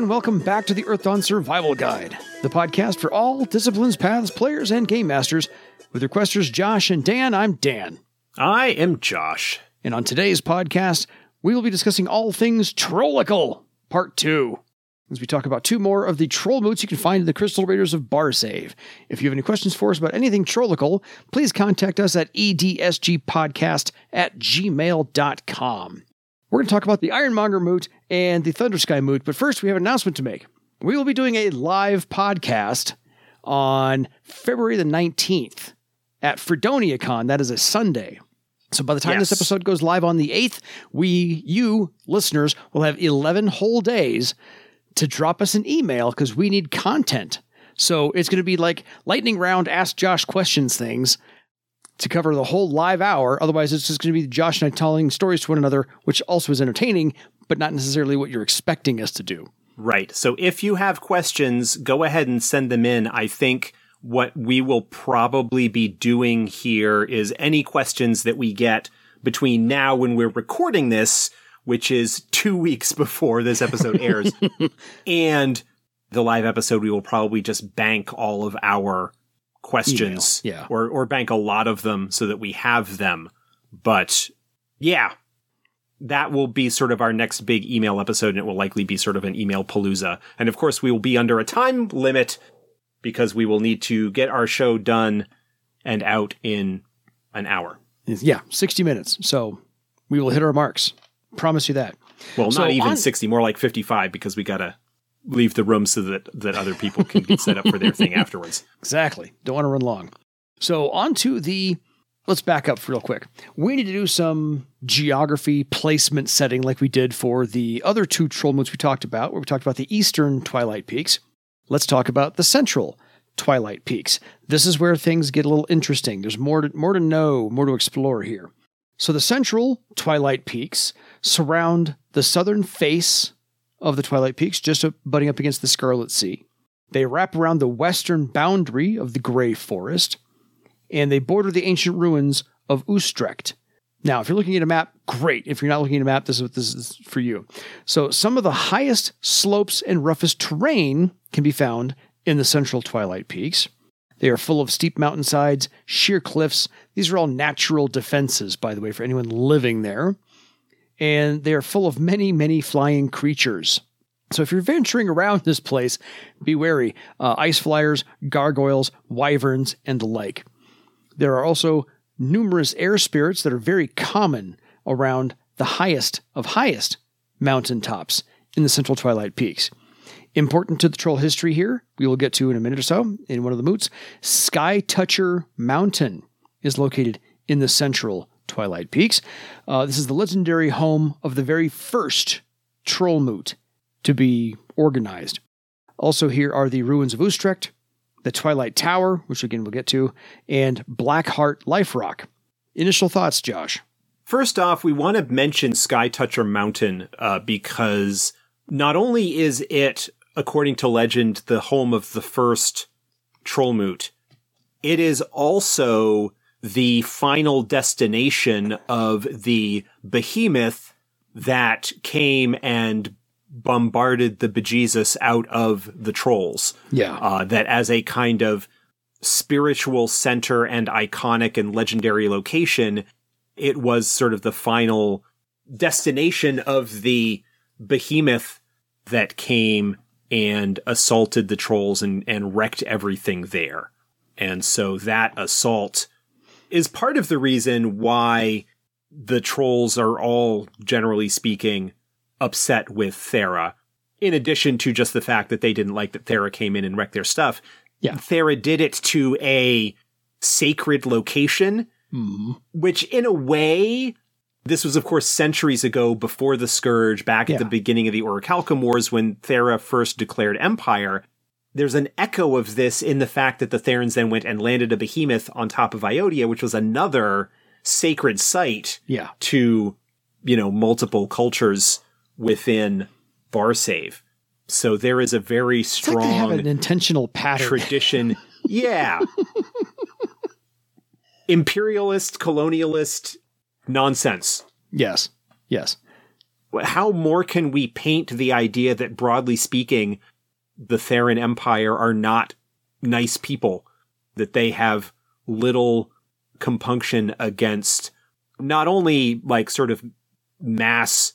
and welcome back to the Earth Earthdawn Survival Guide, the podcast for all disciplines, paths, players, and game masters. With requesters Josh and Dan, I'm Dan. I am Josh. And on today's podcast, we will be discussing all things Trollical, Part 2. As we talk about two more of the troll moots you can find in the Crystal Raiders of Barsaive. If you have any questions for us about anything Trollical, please contact us at edsgpodcast at gmail.com. We're going to talk about the Ironmonger moot and the Thundersky moot, but first we have an announcement to make. We will be doing a live podcast on February the 19th at FredoniaCon. That is a Sunday. So by the time this episode goes live on the 8th, we, you listeners, will have 11 whole days to drop us an email because we need content. So it's going to be like lightning round, ask Josh questions things to cover the whole live hour. Otherwise, it's just going to be Josh and I telling stories to one another, which also is entertaining, but not necessarily what you're expecting us to do. Right. So if you have questions, go ahead and send them in. I think what we will probably be doing here is any questions that we get between now when we're recording this, which is two weeks before this episode airs, and the live episode, we will probably just bank all of our questions. Email, yeah. Or, or bank a lot of them so that we have them. But yeah, that will be sort of our next big email episode, and it will likely be sort of an email palooza. And of course, we will be under a time limit because we will need to get our show done and out in an hour. Yeah, 60 minutes. So we will hit our marks. Promise you that. Well, So not even on- 60, more like 55 because we got to leave the room so that, that other people can get set up for their thing afterwards. Exactly. Don't want to run long. So on to the let's back up real quick. We need to do some geography placement setting like we did for the other two troll moots we talked about, where we talked about the eastern twilight peaks. Let's talk about the central twilight peaks. This is where things get a little interesting. There's more to, more to know, more to explore here. So the central twilight peaks surround the southern face of the twilight peaks, just butting up against the Scarlet Sea. They wrap around the western boundary of the Grey Forest, and they border the ancient ruins of Utrecht. Now, if you're looking at a map, great. If you're not looking at a map, this is what this is for you. So, some of the highest slopes and roughest terrain can be found in the central Twilight Peaks. They are full of steep mountainsides, sheer cliffs. These are all natural defenses, by the way, for anyone living there. And they are full of many, many flying creatures. So if you're venturing around this place, be wary. Uh, ice flyers, gargoyles, wyverns, and the like. There are also numerous air spirits that are very common around the highest of highest mountaintops in the central Twilight Peaks. Important to the troll history here, we will get to in a minute or so in one of the moots. Sky Toucher Mountain is located in the central Twilight Peaks. Uh, this is the legendary home of the very first troll moot to be organized. Also, here are the ruins of Utrecht, the Twilight Tower, which again we'll get to, and Blackheart Life Rock. Initial thoughts, Josh. First off, we want to mention Sky Toucher Mountain uh, because not only is it, according to legend, the home of the first Trollmoot, it is also the final destination of the behemoth that came and bombarded the bejesus out of the trolls Yeah. uh, that as a kind of spiritual center and iconic and legendary location, it was sort of the final destination of the behemoth that came and assaulted the trolls and, and wrecked everything there. And so that assault is part of the reason why the trolls are all, generally speaking, upset with Thera. In addition to just the fact that they didn't like that Thera came in and wrecked their stuff. Yeah. Thera did it to a sacred location, Mhm. which in a way, this was of course centuries ago before the Scourge, back Yeah. at the beginning of the Orichalcum Wars when Thera first declared empire. There's an echo of this in the fact that the Therans then went and landed a behemoth on top of Iodia, which was another sacred site Yeah. to, you know, multiple cultures within Barsaive. So there is a very It's like have strong an intentional pattern. tradition. yeah. Imperialist, colonialist nonsense. yes. Yes. how more can we paint the idea that broadly speaking, the Theran Empire are not nice people, that they have little compunction against not only like sort of mass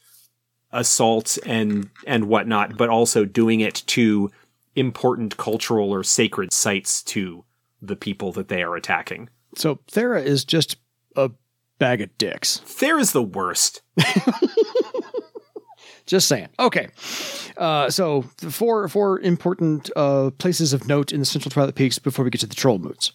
assaults and and whatnot, but also doing it to important cultural or sacred sites to the people that they are attacking. So Thera is just a bag of dicks. Thera is the worst. Just saying. Okay. Uh, so four four important uh, places of note in the Central Twilight Peaks before we get to the troll moots.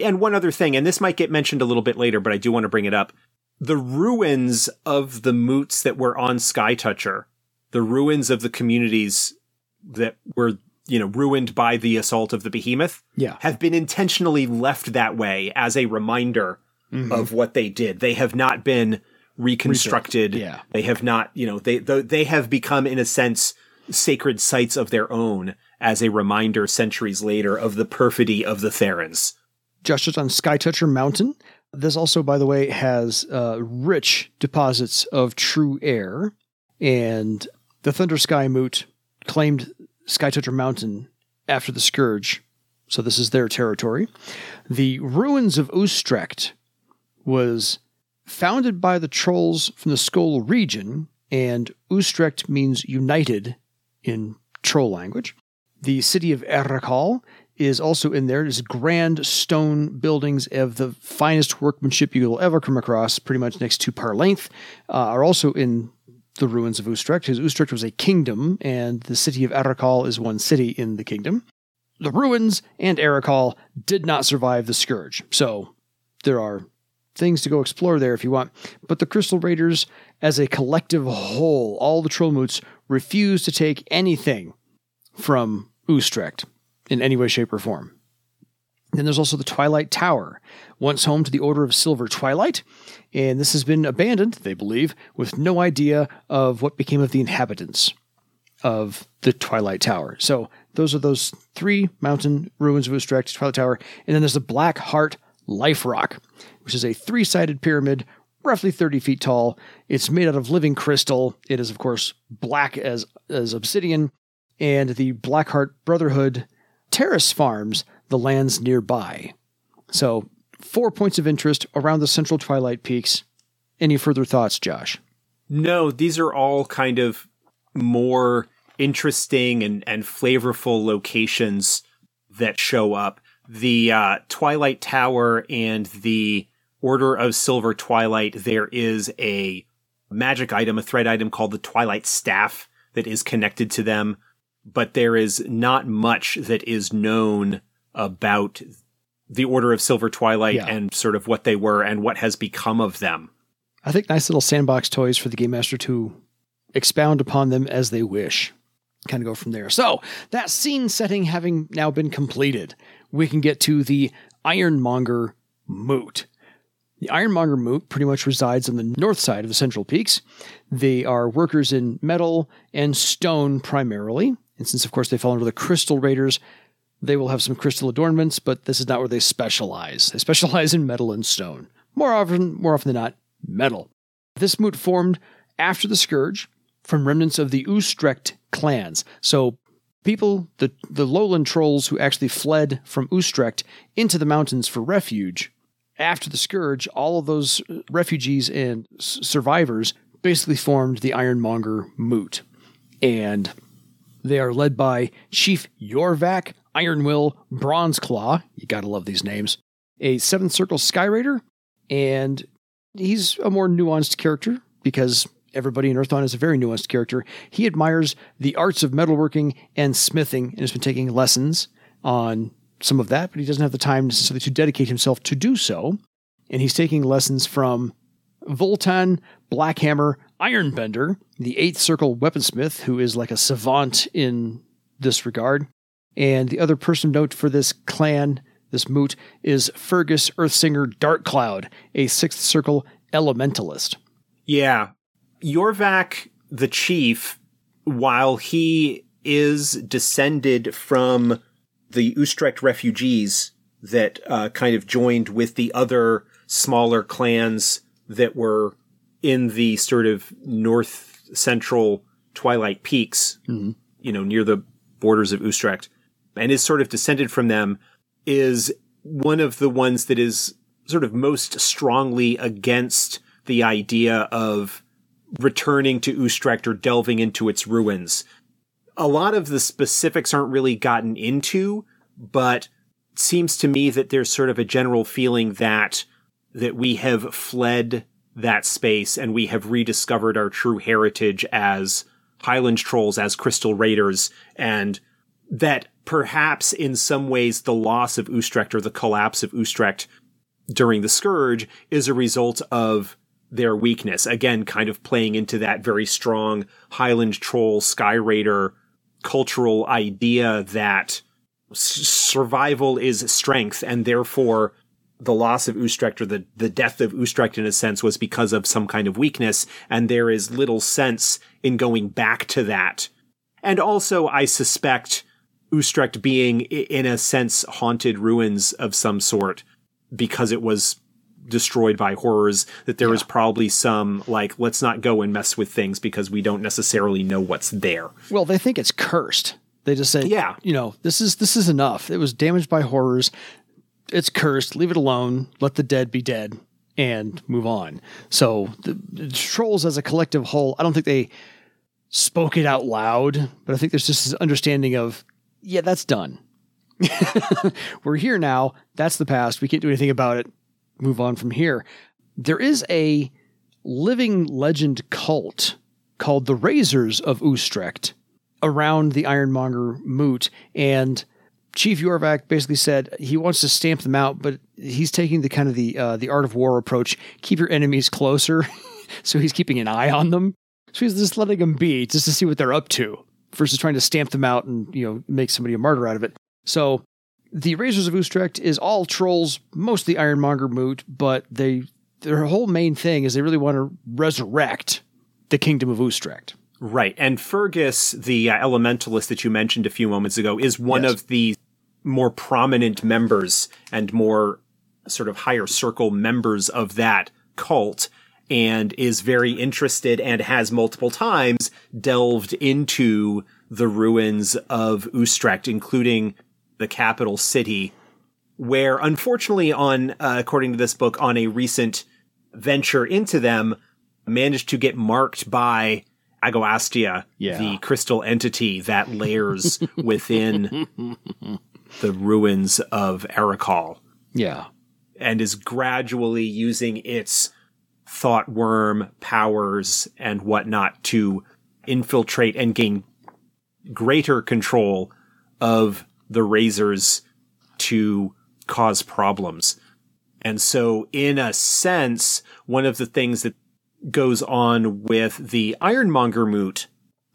And one other thing, and this might get mentioned a little bit later, but I do want to bring it up. The ruins of the moots that were on Skytoucher, the ruins of the communities that were, you know, ruined by the assault of the behemoth, Yeah. have been intentionally left that way as a reminder Mm-hmm. of what they did. They have not been reconstructed. Yeah. They have not, you know, they th- they have become in a sense sacred sites of their own as a reminder centuries later of the perfidy of the Therans. Josh is on Skytoucher Mountain. This also, by the way, has uh, rich deposits of true air. And the Thunder Sky Moot claimed Skytoucher Mountain after the Scourge. So this is their territory. The ruins of Ustrect was founded by the trolls from the Scol region, and Ustrect means united in troll language. The city of Errakal is also in there. There's grand stone buildings of the finest workmanship you will ever come across, pretty much next to Parlainth, uh, are also in the ruins of Ustrect, because Ustrect was a kingdom, and the city of Errakal is one city in the kingdom. The ruins and Errakal did not survive the Scourge, so there are things to go explore there if you want. But the Crystal Raiders, as a collective whole, all the Trollmoots, refuse to take anything from Ustrect in any way, shape, or form. Then there's also the Twilight Tower, once home to the Order of Silver Twilight, and this has been abandoned, they believe, with no idea of what became of the inhabitants of the Twilight Tower. So those are those three mountain ruins of Ustrect, Twilight Tower, and then there's the Black Heart Life Rock, which is a three-sided pyramid, roughly 30 feet tall. It's made out of living crystal. It is, of course, black as as obsidian, and the Blackheart Brotherhood terrace farms the lands nearby. So, four points of interest around the central Twilight Peaks. Any further thoughts, Josh? No, these are all kind of more interesting and, and flavorful locations that show up. The uh, Twilight Tower and the Order of Silver Twilight, there is a magic item, a thread item called the Twilight Staff that is connected to them, but there is not much that is known about the Order of Silver Twilight Yeah. and sort of what they were and what has become of them. I think nice little sandbox toys for the Game Master to expound upon them as they wish. Kind of go from there. So, that scene setting having now been completed, we can get to the Ironmonger Moot. The Ironmonger Moot pretty much resides on the north side of the Central Peaks. They are workers in metal and stone primarily. And since, of course, they fall under the Crystal Raiders, they will have some crystal adornments, but this is not where they specialize. They specialize in metal and stone. More often, more often than not, metal. This moot formed after the Scourge from remnants of the Ustrect clans. So people, the, the lowland trolls who actually fled from Ustrect into the mountains for refuge, after the Scourge, all of those uh, refugees and survivors basically formed the Ironmonger Moot. And they are led by Chief Yorvak, Ironwill, Bronzeclaw. You gotta love these names. A Seventh Circle Sky Raider, and he's a more nuanced character because everybody in Earthdawn is a very nuanced character. He admires the arts of metalworking and smithing and has been taking lessons on some of that, but he doesn't have the time necessarily to dedicate himself to do so. And he's taking lessons from Voltan, Blackhammer, Ironbender, the Eighth Circle weaponsmith, who is like a savant in this regard. And the other person note for this clan, this moot, is Fergus Earthsinger Darkcloud, a Sixth Circle elementalist. Yeah. Yorvak, the chief, while he is descended from the Ustrect refugees that uh, kind of joined with the other smaller clans that were in the sort of north central Twilight Peaks, Mm-hmm. you know, near the borders of Utrecht, and is sort of descended from them, is one of the ones that is sort of most strongly against the idea of returning to Utrecht or delving into its ruins. A lot of the specifics aren't really gotten into, but seems to me that there's sort of a general feeling that that we have fled that space and we have rediscovered our true heritage as Highland trolls, as Crystal Raiders, and that perhaps in some ways the loss of Utrecht or the collapse of Utrecht during the Scourge is a result of their weakness. Again, kind of playing into that very strong Highland troll, Sky Raider cultural idea that s- survival is strength and therefore the loss of Utrecht or the, the death of Utrecht in a sense was because of some kind of weakness. And there is little sense in going back to that. And also, I suspect Utrecht being in a sense haunted ruins of some sort because it was destroyed by horrors that there is probably some like let's not go and mess with things because we don't necessarily know what's there Well, they think it's cursed. They just say, Yeah. you know, this is this is enough. It was damaged by horrors. It's cursed. Leave it alone. Let the dead be dead and move on. So the, the trolls as a collective whole, I don't think they spoke it out loud, but I think there's just this understanding of, yeah, that's done. We're here now. That's the past. We can't do anything about it. Move on from here. There is a living legend cult called the Razors of Utrecht around the Ironmonger moot. And Chief Yorvak basically said he wants to stamp them out, but he's taking the kind of the uh, the art of war approach: keep your enemies closer. so he's keeping an eye on them. So he's just letting them be, just to see what they're up to, versus trying to stamp them out and you know make somebody a martyr out of it. So the Razors of Utrecht is all trolls, mostly Ironmonger moot, but they their whole main thing is they really want to resurrect the kingdom of Utrecht. Right. And Fergus, the uh, elementalist that you mentioned a few moments ago, is one Yes. of the more prominent members and more sort of higher circle members of that cult and is very interested and has multiple times delved into the ruins of Utrecht, including the capital city, where unfortunately on, uh, according to this book, on a recent venture into them, managed to get marked by Agoastia, Yeah. the crystal entity that layers within the ruins of Erekal Yeah. and is gradually using its thought worm powers and whatnot to infiltrate and gain greater control of the razors to cause problems. And so, in a sense, one of the things that goes on with the Ironmonger moot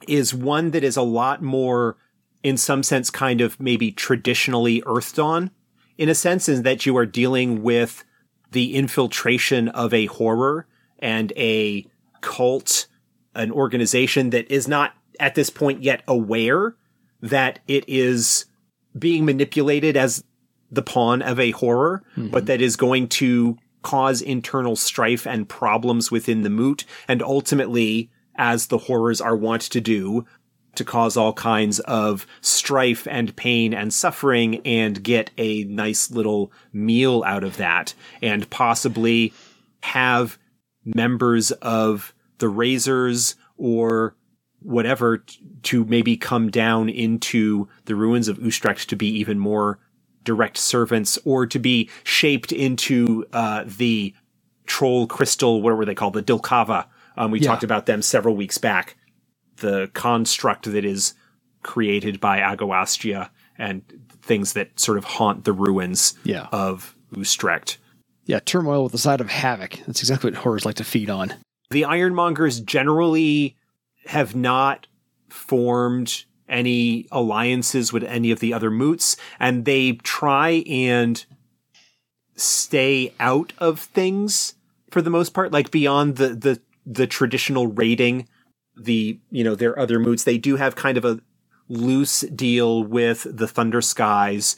is one that is a lot more, in some sense, kind of maybe traditionally Earthdawn, in a sense, in that you are dealing with the infiltration of a horror and a cult, an organization that is not at this point yet aware that it is being manipulated as the pawn of a horror, but mm-hmm. that is going to cause internal strife and problems within the moot, and ultimately, as the horrors are wont to do, to cause all kinds of strife and pain and suffering and get a nice little meal out of that, and possibly have members of the Razors or whatever t- to maybe come down into the ruins of Utrecht to be even more direct servants or to be shaped into uh, the troll crystal, what were they called? The Dilkava. Um, we Yeah. talked about them several weeks back. The construct that is created by Agoastia and things that sort of haunt the ruins Yeah. of Utrecht. Yeah, turmoil with the side of havoc. That's exactly what horrors like to feed on. the ironmongers generally have not formed any alliances with any of the other moots and they try and stay out of things for the most part like beyond the the the traditional raiding the you know their other moots. They do have kind of a loose deal with the thunder skies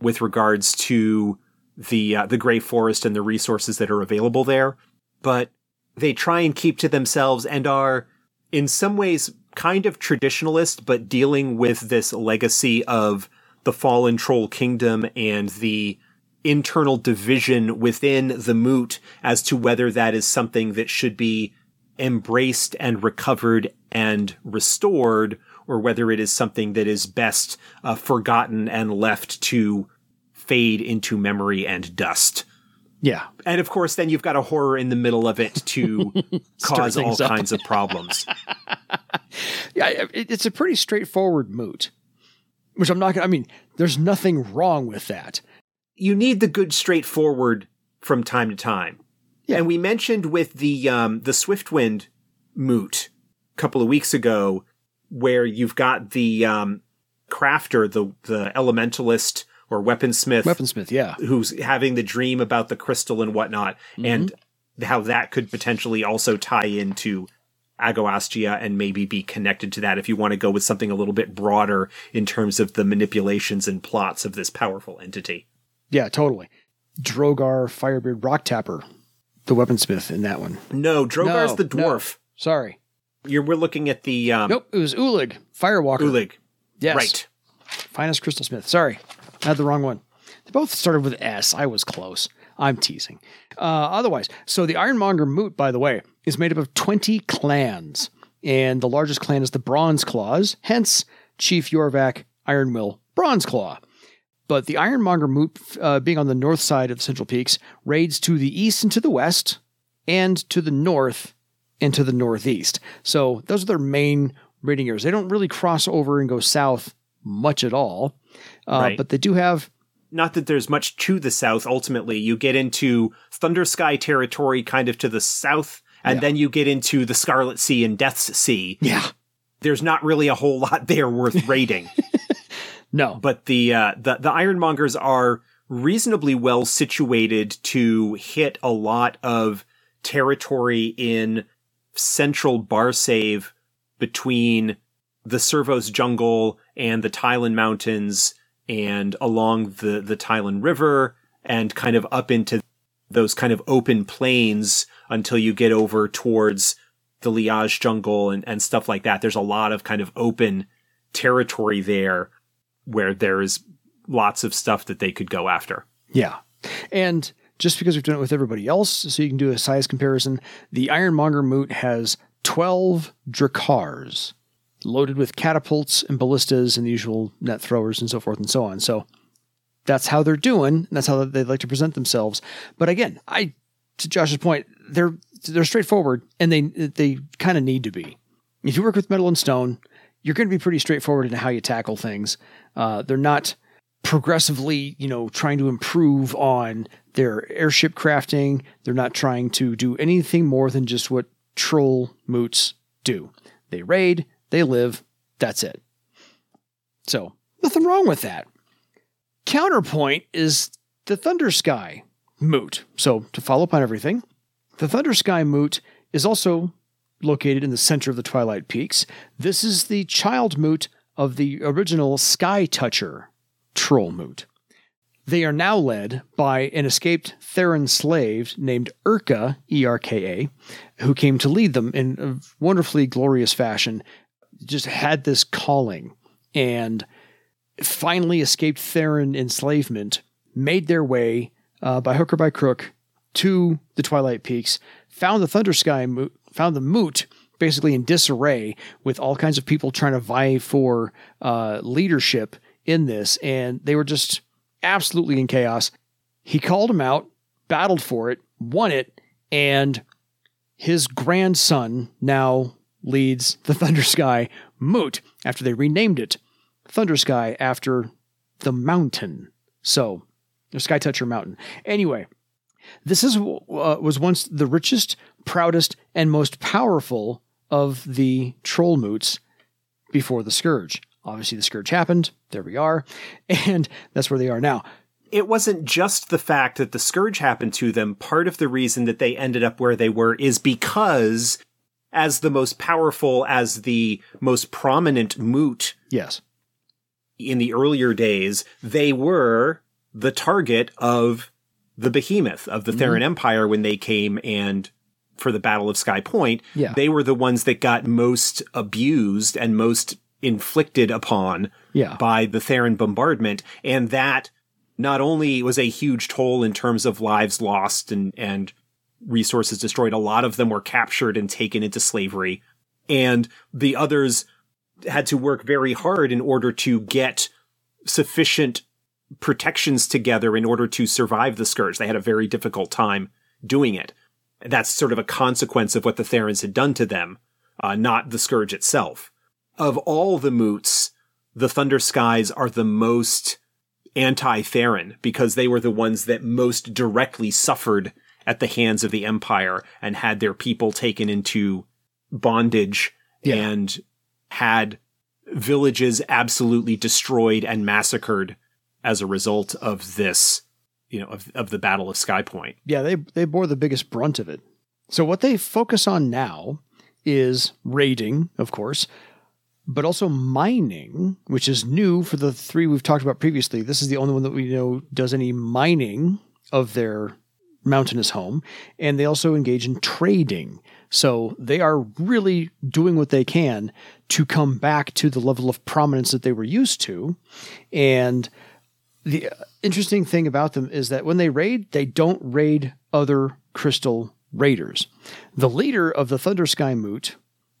with regards to the uh, the gray forest and the resources that are available there but they try and keep to themselves and are in some ways kind of traditionalist, but dealing with this legacy of the fallen troll kingdom and the internal division within the moot as to whether that is something that should be embraced and recovered and restored, or whether it is something that is best uh, forgotten and left to fade into memory and dust. Yeah. And of course, then you've got a horror in the middle of it to cause all up. kinds of problems. Yeah, it, it's a pretty straightforward moot, which I'm not gonna, I mean, there's nothing wrong with that. you need the good straightforward from time to time. Yeah. And we mentioned with the um the Swiftwind moot a couple of weeks ago where you've got the um crafter, the the elementalist or weaponsmith Weaponsmith, yeah. who's having the dream about the crystal and whatnot, and how that could potentially also tie into Agoastia and maybe be connected to that if you want to go with something a little bit broader in terms of the manipulations and plots of this powerful entity. Yeah, totally. Drogar Firebeard Rock Tapper, the weaponsmith in that one. No, Drogar's No, the no. dwarf. Sorry. You're, we're looking at the um, Nope, it was Ulig, Firewalker. Ulig. Yes. Right. Finest Crystal Smith. Sorry, I had the wrong one. They both started with S. I was close. I'm teasing. Uh, otherwise, so the Ironmonger Moot, by the way, is made up of 20 clans, and the largest clan is the Bronze Claws, hence Chief Yorvak, Ironwill, Bronze Claw. But the Ironmonger Moot, uh, being on the north side of the Central Peaks, raids to the east and to the west, and to the north and to the northeast. So those are their main raiding areas. They don't really cross over and go south much at all, uh, Right. but they do have Not that there's much to the south. Ultimately, you get into Thunder Sky territory, kind of to the south, and Yeah. then you get into the Scarlet Sea and Death's Sea. yeah There's not really a whole lot there worth raiding. no but the uh, the the Ironmongers are reasonably well situated to hit a lot of territory in central Barsaive between the Servos jungle and the Tylon Mountains and along the the Tylon River and kind of up into those kind of open plains until you get over towards the Liaj jungle and, and stuff like that. There's a lot of kind of open territory there where there's lots of stuff that they could go after. yeah and just because we've done it with everybody else so you can do a size comparison the ironmonger moot has 12 drakkars loaded with catapults and ballistas and the usual net throwers and so forth and so on. So that's how they're doing. And that's how they like to present themselves. But again i to josh's point they're they're straightforward and they they kind of need to be. If you work with metal and stone you're going to be pretty straightforward in how you tackle things. Uh, they're not progressively, you know, trying to improve on their airship crafting. They're not trying to do anything more than just what troll moots do. They raid, they live, that's it. So, nothing wrong with that. Counterpoint is the Thunder Sky moot. So, to follow up on everything, the Thunder Sky moot is also located in the center of the Twilight Peaks. This is the child moot of the original Sky Toucher troll moot. They are now led by an escaped Theran slave named Urka, E R K A, who came to lead them in a wonderfully glorious fashion. Just had this calling and finally escaped Theran enslavement, made their way uh, by hook or by crook to the Twilight Peaks, found the Thunder Sky, mo- found the moot basically in disarray with all kinds of people trying to vie for uh, leadership in this, and they were just absolutely in chaos. He called him out, battled for it, won it, and his grandson now leads the Thunder Sky Moot after they renamed it Thunder Sky after the mountain. So, the Sky Toucher Mountain. Anyway, this is uh, was once the richest, proudest, and most powerful of the troll moots before the Scourge. Obviously, the Scourge happened. There we are. And that's where they are now. It wasn't just the fact that the scourge happened to them. Part of the reason that they ended up where they were is because, as the most powerful, as the most prominent moot Yes. in the earlier days, they were the target of the behemoth of the Theran mm-hmm. Empire when they came and for the Battle of Sky Point, Yeah. they were the ones that got most abused and most inflicted upon Yeah. by the Theran bombardment. And that not only was a huge toll in terms of lives lost and, and resources destroyed, a lot of them were captured and taken into slavery. And the others had to work very hard in order to get sufficient protections together in order to survive the scourge. They had a very difficult time doing it. That's sort of a consequence of what the Therans had done to them, uh, not the scourge itself. Of all the moots, the Thunder Skies are the most anti-Theran because they were the ones that most directly suffered at the hands of the Empire and had their people taken into bondage Yeah. and had villages absolutely destroyed and massacred as a result of this, you know, of, of the Battle of Sky Point. Yeah, they they bore the biggest brunt of it. So what they focus on now is raiding, of course, but also mining, which is new for the three we've talked about previously. This is the only one that we know does any mining of their mountainous home, and they also engage in trading. So they are really doing what they can to come back to the level of prominence that they were used to. And the uh, interesting thing about them is that when they raid, they don't raid other crystal raiders. The leader of the Thunder Sky Moot,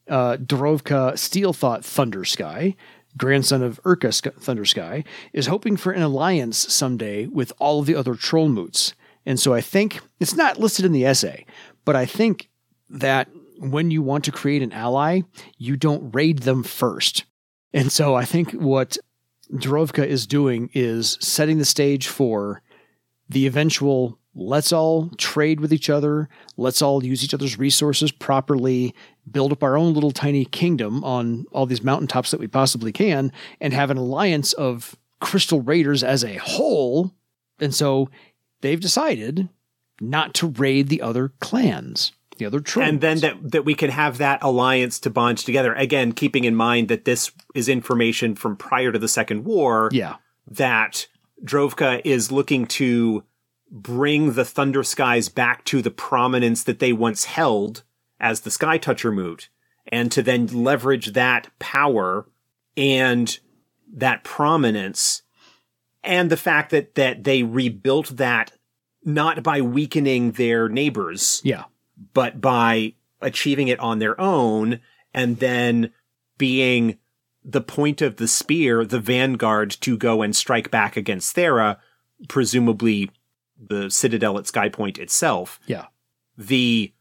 uh, Dorovka Steelthought Thunder Sky, grandson of Urka Sk- Thunder Sky, is hoping for an alliance someday with all of the other troll moots. And so I think it's not listed in the essay, but I think that when you want to create an ally, you don't raid them first. And so I think what Dorovka is doing is setting the stage for the eventual let's all trade with each other, let's all use each other's resources properly, build up our own little tiny kingdom on all these mountaintops that we possibly can, and have an alliance of crystal raiders as a whole. And so they've decided not to raid the other clans, the other tribes. And then that, that we can have that alliance to bond together. Again, keeping in mind that this is information from prior to the Second War. yeah, that Drovka is looking to bring the Thunder Skies back to the prominence that they once held as the Sky Toucher moot, and to then leverage that power and that prominence and the fact that that they rebuilt that not by weakening their neighbors yeah, but by achieving it on their own and then being the point of the spear, the vanguard to go and strike back against Thera, presumably the citadel at Sky Point itself. yeah, The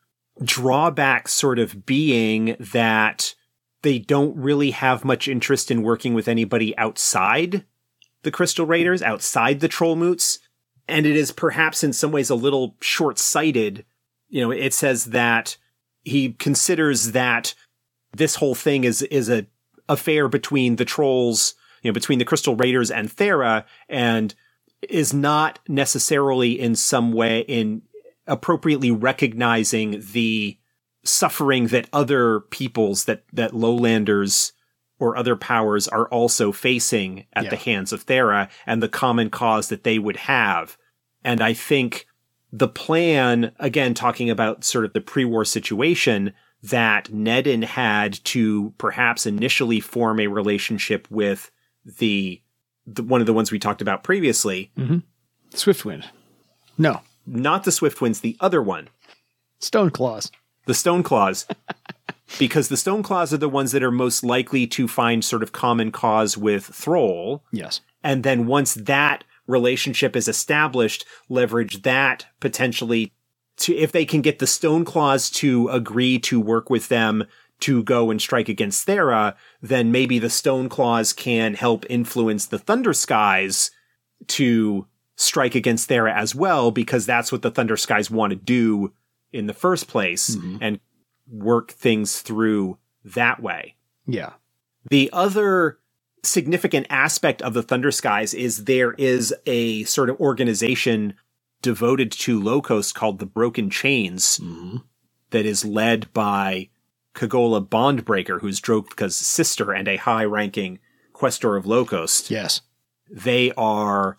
drawback sort of being that they don't really have much interest in working with anybody outside the Crystal Raiders, outside the Troll Moots. And it is perhaps in some ways a little short sighted. You know, it says that he considers that this whole thing is, is a affair between the trolls, you know, between the Crystal Raiders and Thera and is not necessarily in some way in appropriately recognizing the suffering that other peoples that that lowlanders or other powers are also facing at the hands of Thera and the common cause that they would have. And I think the plan, again, talking about sort of the pre-war situation that Neden had to perhaps initially form a relationship with the, the one of the ones we talked about previously, mm-hmm. Swiftwind. No, not the Swiftwinds, the other one, Stone Claws. the Stone Claws. because the Stone Claws are the ones that are most likely to find sort of common cause with Throal. Yes. And then once that relationship is established, leverage that potentially to, if they can get the Stone Claws to agree to work with them to go and strike against Thera, then maybe the Stone Claws can help influence the Thunder Skies to strike against Thera as well, because that's what the Thunder Skies want to do in the first place mm-hmm. and work things through that way. Yeah. The other significant aspect of the Thunder Skies is there is a sort of organization devoted to Lochost called the Broken Chains mm-hmm. that is led by Kagola Bondbreaker, who's Drovka's sister and a high ranking questor of Lochost. Yes. They are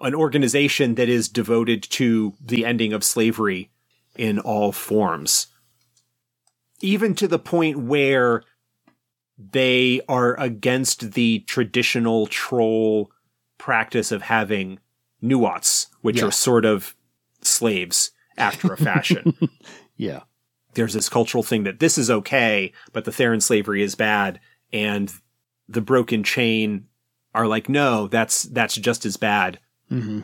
an organization that is devoted to the ending of slavery in all forms. Even to the point where they are against the traditional troll practice of having nuots, which Yeah. are sort of slaves after a fashion. Yeah. There's this cultural thing that this is okay, but the Theran slavery is bad, and the broken chain are like, no, that's that's just as bad hmm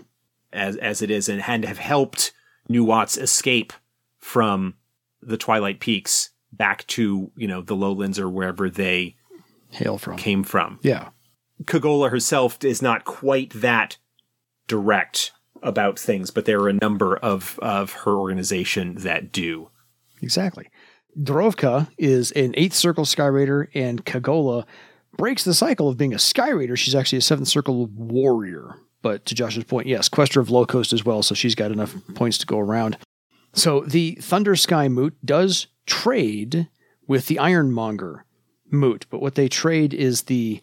as as it is, and, and have helped nuots escape from the Twilight Peaks back to you know the lowlands or wherever they Hail from. came from. Yeah. Kagola herself is not quite that direct about things, but there are a number of of her organization that do. Exactly. Dorovka is an eighth circle Sky Raider, and Kagola breaks the cycle of being a Sky Raider. She's actually a seventh circle warrior. But to Josh's point, yes, Questor of Lochost as well, so she's got enough points to go around. So the Thunder Sky Moot does trade with the Ironmonger Moot, but what they trade is the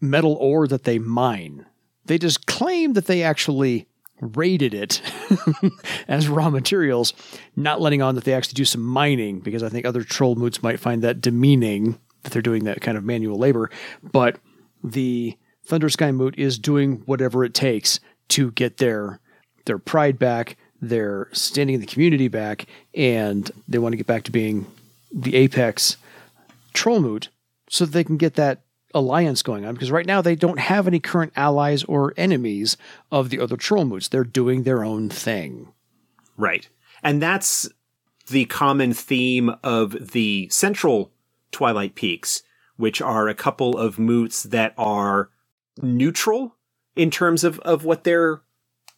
metal ore that they mine. They just claim that they actually raided it as raw materials, not letting on that they actually do some mining, because I think other troll moots might find that demeaning that they're doing that kind of manual labor. But the Thunder Sky Moot is doing whatever it takes to get their their pride back, their standing in the community back, and they want to get back to being the apex troll moot so that they can get that alliance going on because right now they don't have any current allies or enemies of the other troll moots. They're doing their own thing. Right. And that's the common theme of the central Twilight Peaks, which are a couple of moots that are neutral in terms of, of what they're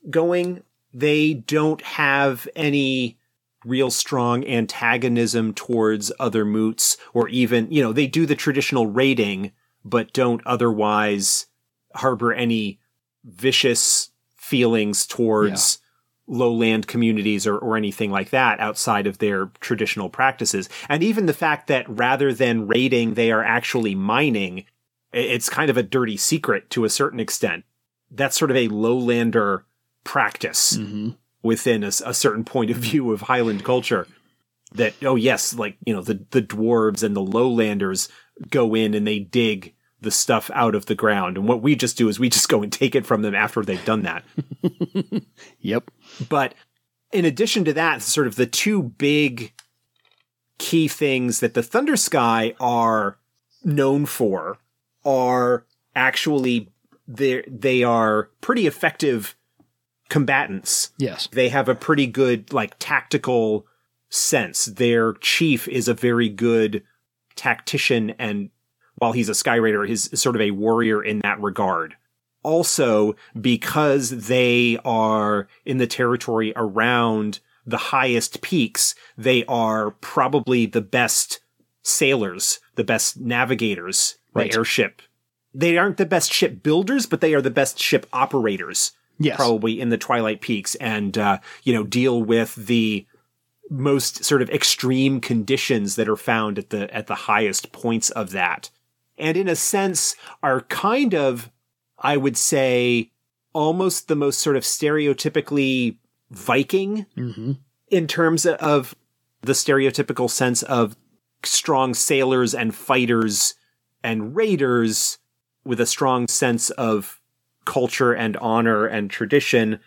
going. They don't have any real strong antagonism towards other moots or even, you know, they do the traditional raiding, but don't otherwise harbor any vicious feelings towards lowland communities or, or anything like that outside of their traditional practices. And even the fact that rather than raiding, they are actually mining, it's kind of a dirty secret to a certain extent. That's sort of a lowlander practice Mm-hmm. within a certain point of view of Highland culture. That, oh yes, like, you know, the, the dwarves and the lowlanders go in and they dig the stuff out of the ground. And what we just do is we just go and take it from them after they've done that. Yep. But in addition to that, sort of the two big key things that the Thunder Sky are known for are actually they they are pretty effective combatants. Yes. They have a pretty good like tactical sense. Their chief is a very good tactician and while he's a Sky Raider, is sort of a warrior in that regard also because they are in the territory around the highest peaks, they are probably the best sailors, the best navigators, Right. the airship. They aren't the best ship builders, but they are the best ship operators, Yes. probably in the Twilight Peaks, and uh, you know deal with the most sort of extreme conditions that are found at the at the highest points of that, and in a sense are kind of I would say almost the most sort of stereotypically Viking Mm-hmm. in terms of the stereotypical sense of strong sailors and fighters and raiders with a strong sense of culture and honor and tradition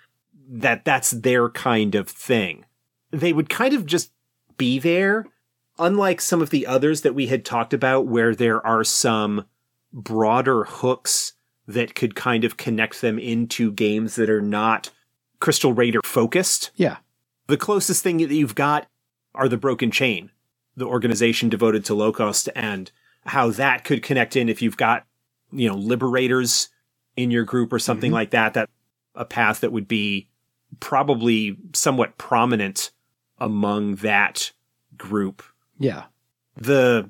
that that's their kind of thing. They would kind of just be there unlike some of the others that we had talked about where there are some broader hooks that could kind of connect them into games that are not Crystal Raider focused. Yeah. The closest thing that you've got are the Broken Chain, the organization devoted to Lochost, and how that could connect in if you've got, you know, liberators in your group or something Mhm. like that. That a path that would be probably somewhat prominent among that group Yeah. the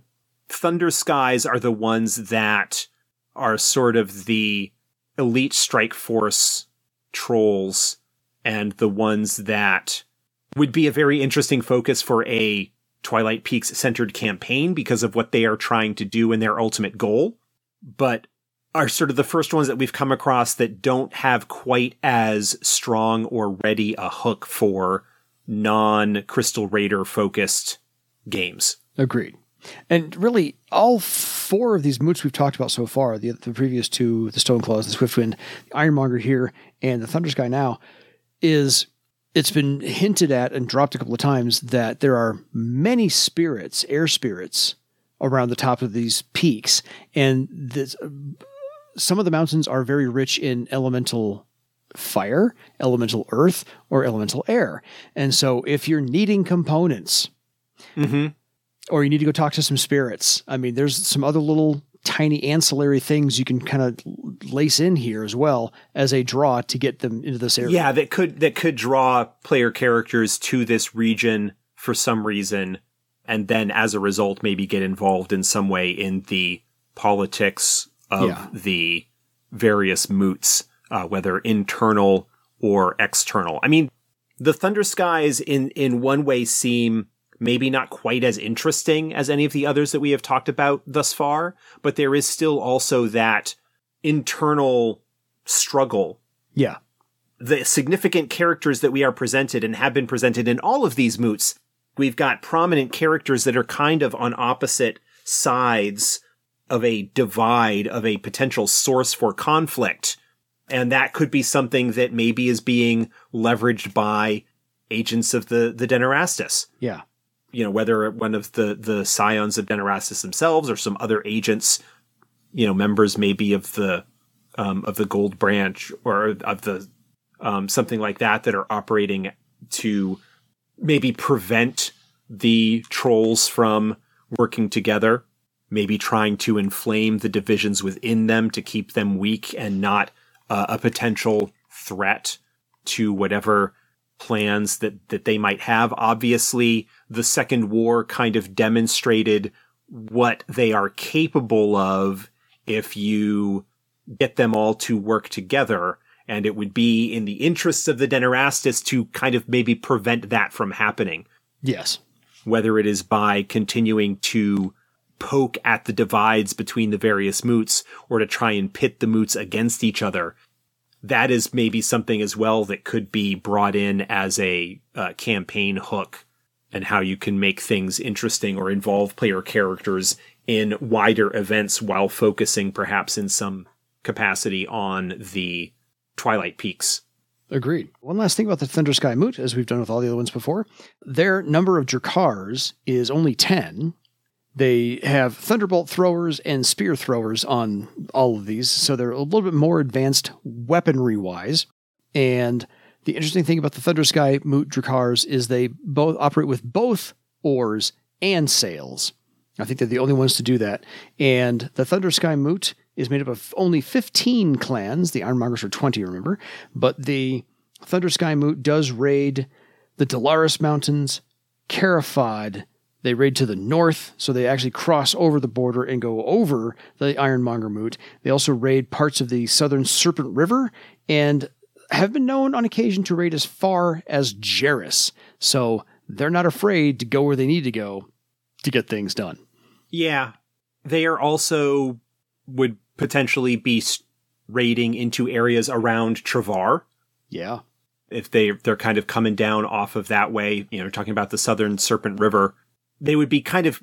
Thunder Skies are the ones that are sort of the elite strike force trolls and the ones that would be a very interesting focus for a Twilight Peaks centered campaign because of what they are trying to do and their ultimate goal, but are sort of the first ones that we've come across that don't have quite as strong or ready a hook for non Crystal Raider focused games. Agreed. And really, all four of these moots we've talked about so far the, the previous two, the Stoneclaws, the Swiftwind, the Ironmonger here, and the Thunder Sky now is it's been hinted at and dropped a couple of times that there are many spirits, air spirits, around the top of these peaks. And this, some of the mountains are very rich in elemental fire, elemental earth, or elemental air. And so if you're needing components, Mm-hmm. or you need to go talk to some spirits, I mean, there's some other little tiny ancillary things you can kind of lace in here as well as a draw to get them into this area. Yeah, that could that could draw player characters to this region for some reason, and then as a result, maybe get involved in some way in the politics of Yeah. the various moots, uh, whether internal or external. I mean, the Thunder Skies in in one way seem maybe not quite as interesting as any of the others that we have talked about thus far, but there is still also that internal struggle Yeah. the significant characters that we are presented and have been presented in all of these moots, we've got prominent characters that are kind of on opposite sides of a divide of a potential source for conflict. And that could be something that maybe is being leveraged by agents of the, the Denairastas. Yeah. You know, whether one of the, the scions of Denairastas themselves or some other agents, you know, members maybe of the, um, of the Gold Branch or of the um, something like that that are operating to maybe prevent the trolls from working together, maybe trying to inflame the divisions within them to keep them weak and not uh, a potential threat to whatever plans that, that they might have. Obviously, the Second War kind of demonstrated what they are capable of if you get them all to work together. And it would be in the interests of the Denairastas to kind of maybe prevent that from happening, Yes. whether it is by continuing to poke at the divides between the various moots or to try and pit the moots against each other. That is maybe something as well that could be brought in as a uh, campaign hook and how you can make things interesting or involve player characters in wider events while focusing perhaps in some capacity on the Twilight Peaks. Agreed. One last thing about the Thunder Sky Moot, as we've done with all the other ones before, their number of Drakkars is only 10. They have Thunderbolt throwers and spear throwers on all of these, so they're a little bit more advanced weaponry wise. And the interesting thing about the Thunder Sky Moot Drakkars is they both operate with both oars and sails. I think they're the only ones to do that. And the Thunder Sky Moot is made up of only 15 clans. The Ironmongers are 20, remember? But the Thunder Sky Moot does raid the Delaris Mountains, Carafad. They raid to the north, so they actually cross over the border and go over the Ironmonger Moot. They also raid parts of the southern Serpent River and have been known on occasion to raid as far as Jerris. So they're not afraid to go where they need to go to get things done. Yeah. They are also would potentially be raiding into areas around Travar. Yeah. if they they're kind of coming down off of that way, you know, talking about the southern Serpent River, they would be kind of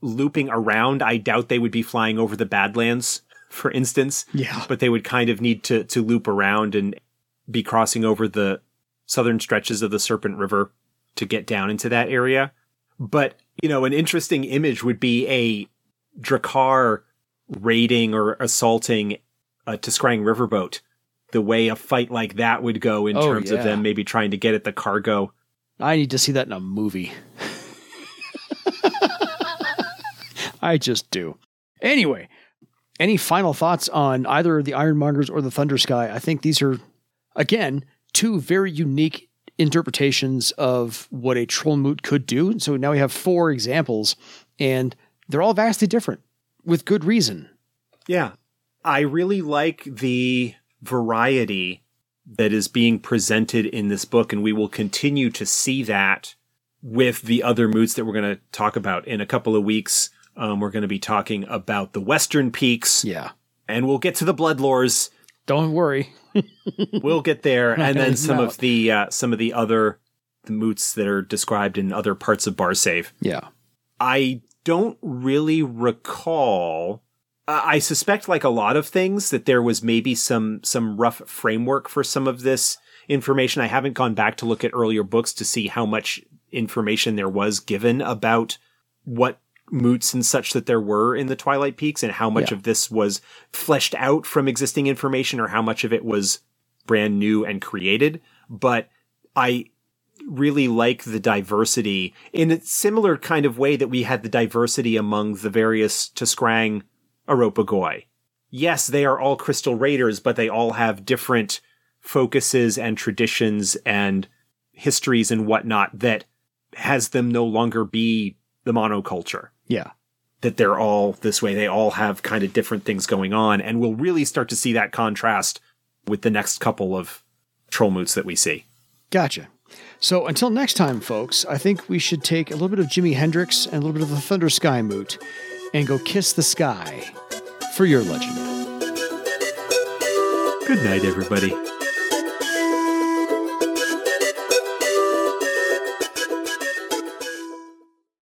looping around. I doubt they would be flying over the Badlands, for instance, Yeah. but they would kind of need to to loop around and be crossing over the southern stretches of the Serpent River to get down into that area. But, you know, an interesting image would be a Drakkar raiding or assaulting a T'skrang riverboat. The way a fight like that would go in Oh, terms yeah. of them maybe trying to get at the cargo. I need to see that in a movie. I just do. Anyway, any final thoughts on either the Ironmongers or the Thunder Sky? I think these are, again, two very unique interpretations of what a troll moot could do. So now we have four examples, and they're all vastly different with good reason. Yeah. I really like the variety that is being presented in this book, and we will continue to see that with the other moots that we're going to talk about in a couple of weeks. Um, we're going to be talking about the Western Peaks, Yeah. and we'll get to the Bloodlores. Don't worry. We'll get there, and then some of the uh, some of the other the moots that are described in other parts of Barsaive. Yeah. I don't really recall. Uh, I suspect, like a lot of things, that there was maybe some some rough framework for some of this information. I haven't gone back to look at earlier books to see how much information there was given about what moots and such that there were in the Twilight Peaks and how much Yeah. of this was fleshed out from existing information or how much of it was brand new and created. But I really like the diversity in a similar kind of way that we had the diversity among the various T'skrang aropagoi. Yes, they are all Crystal Raiders, but they all have different focuses and traditions and histories and whatnot that has them no longer be the monoculture. Yeah. That they're all this way. They all have kind of different things going on. And we'll really start to see that contrast with the next couple of troll moots that we see. Gotcha. So until next time, folks, I think we should take a little bit of Jimi Hendrix and a little bit of the Thunder Sky Moot and go kiss the sky for your legend. Good night, everybody.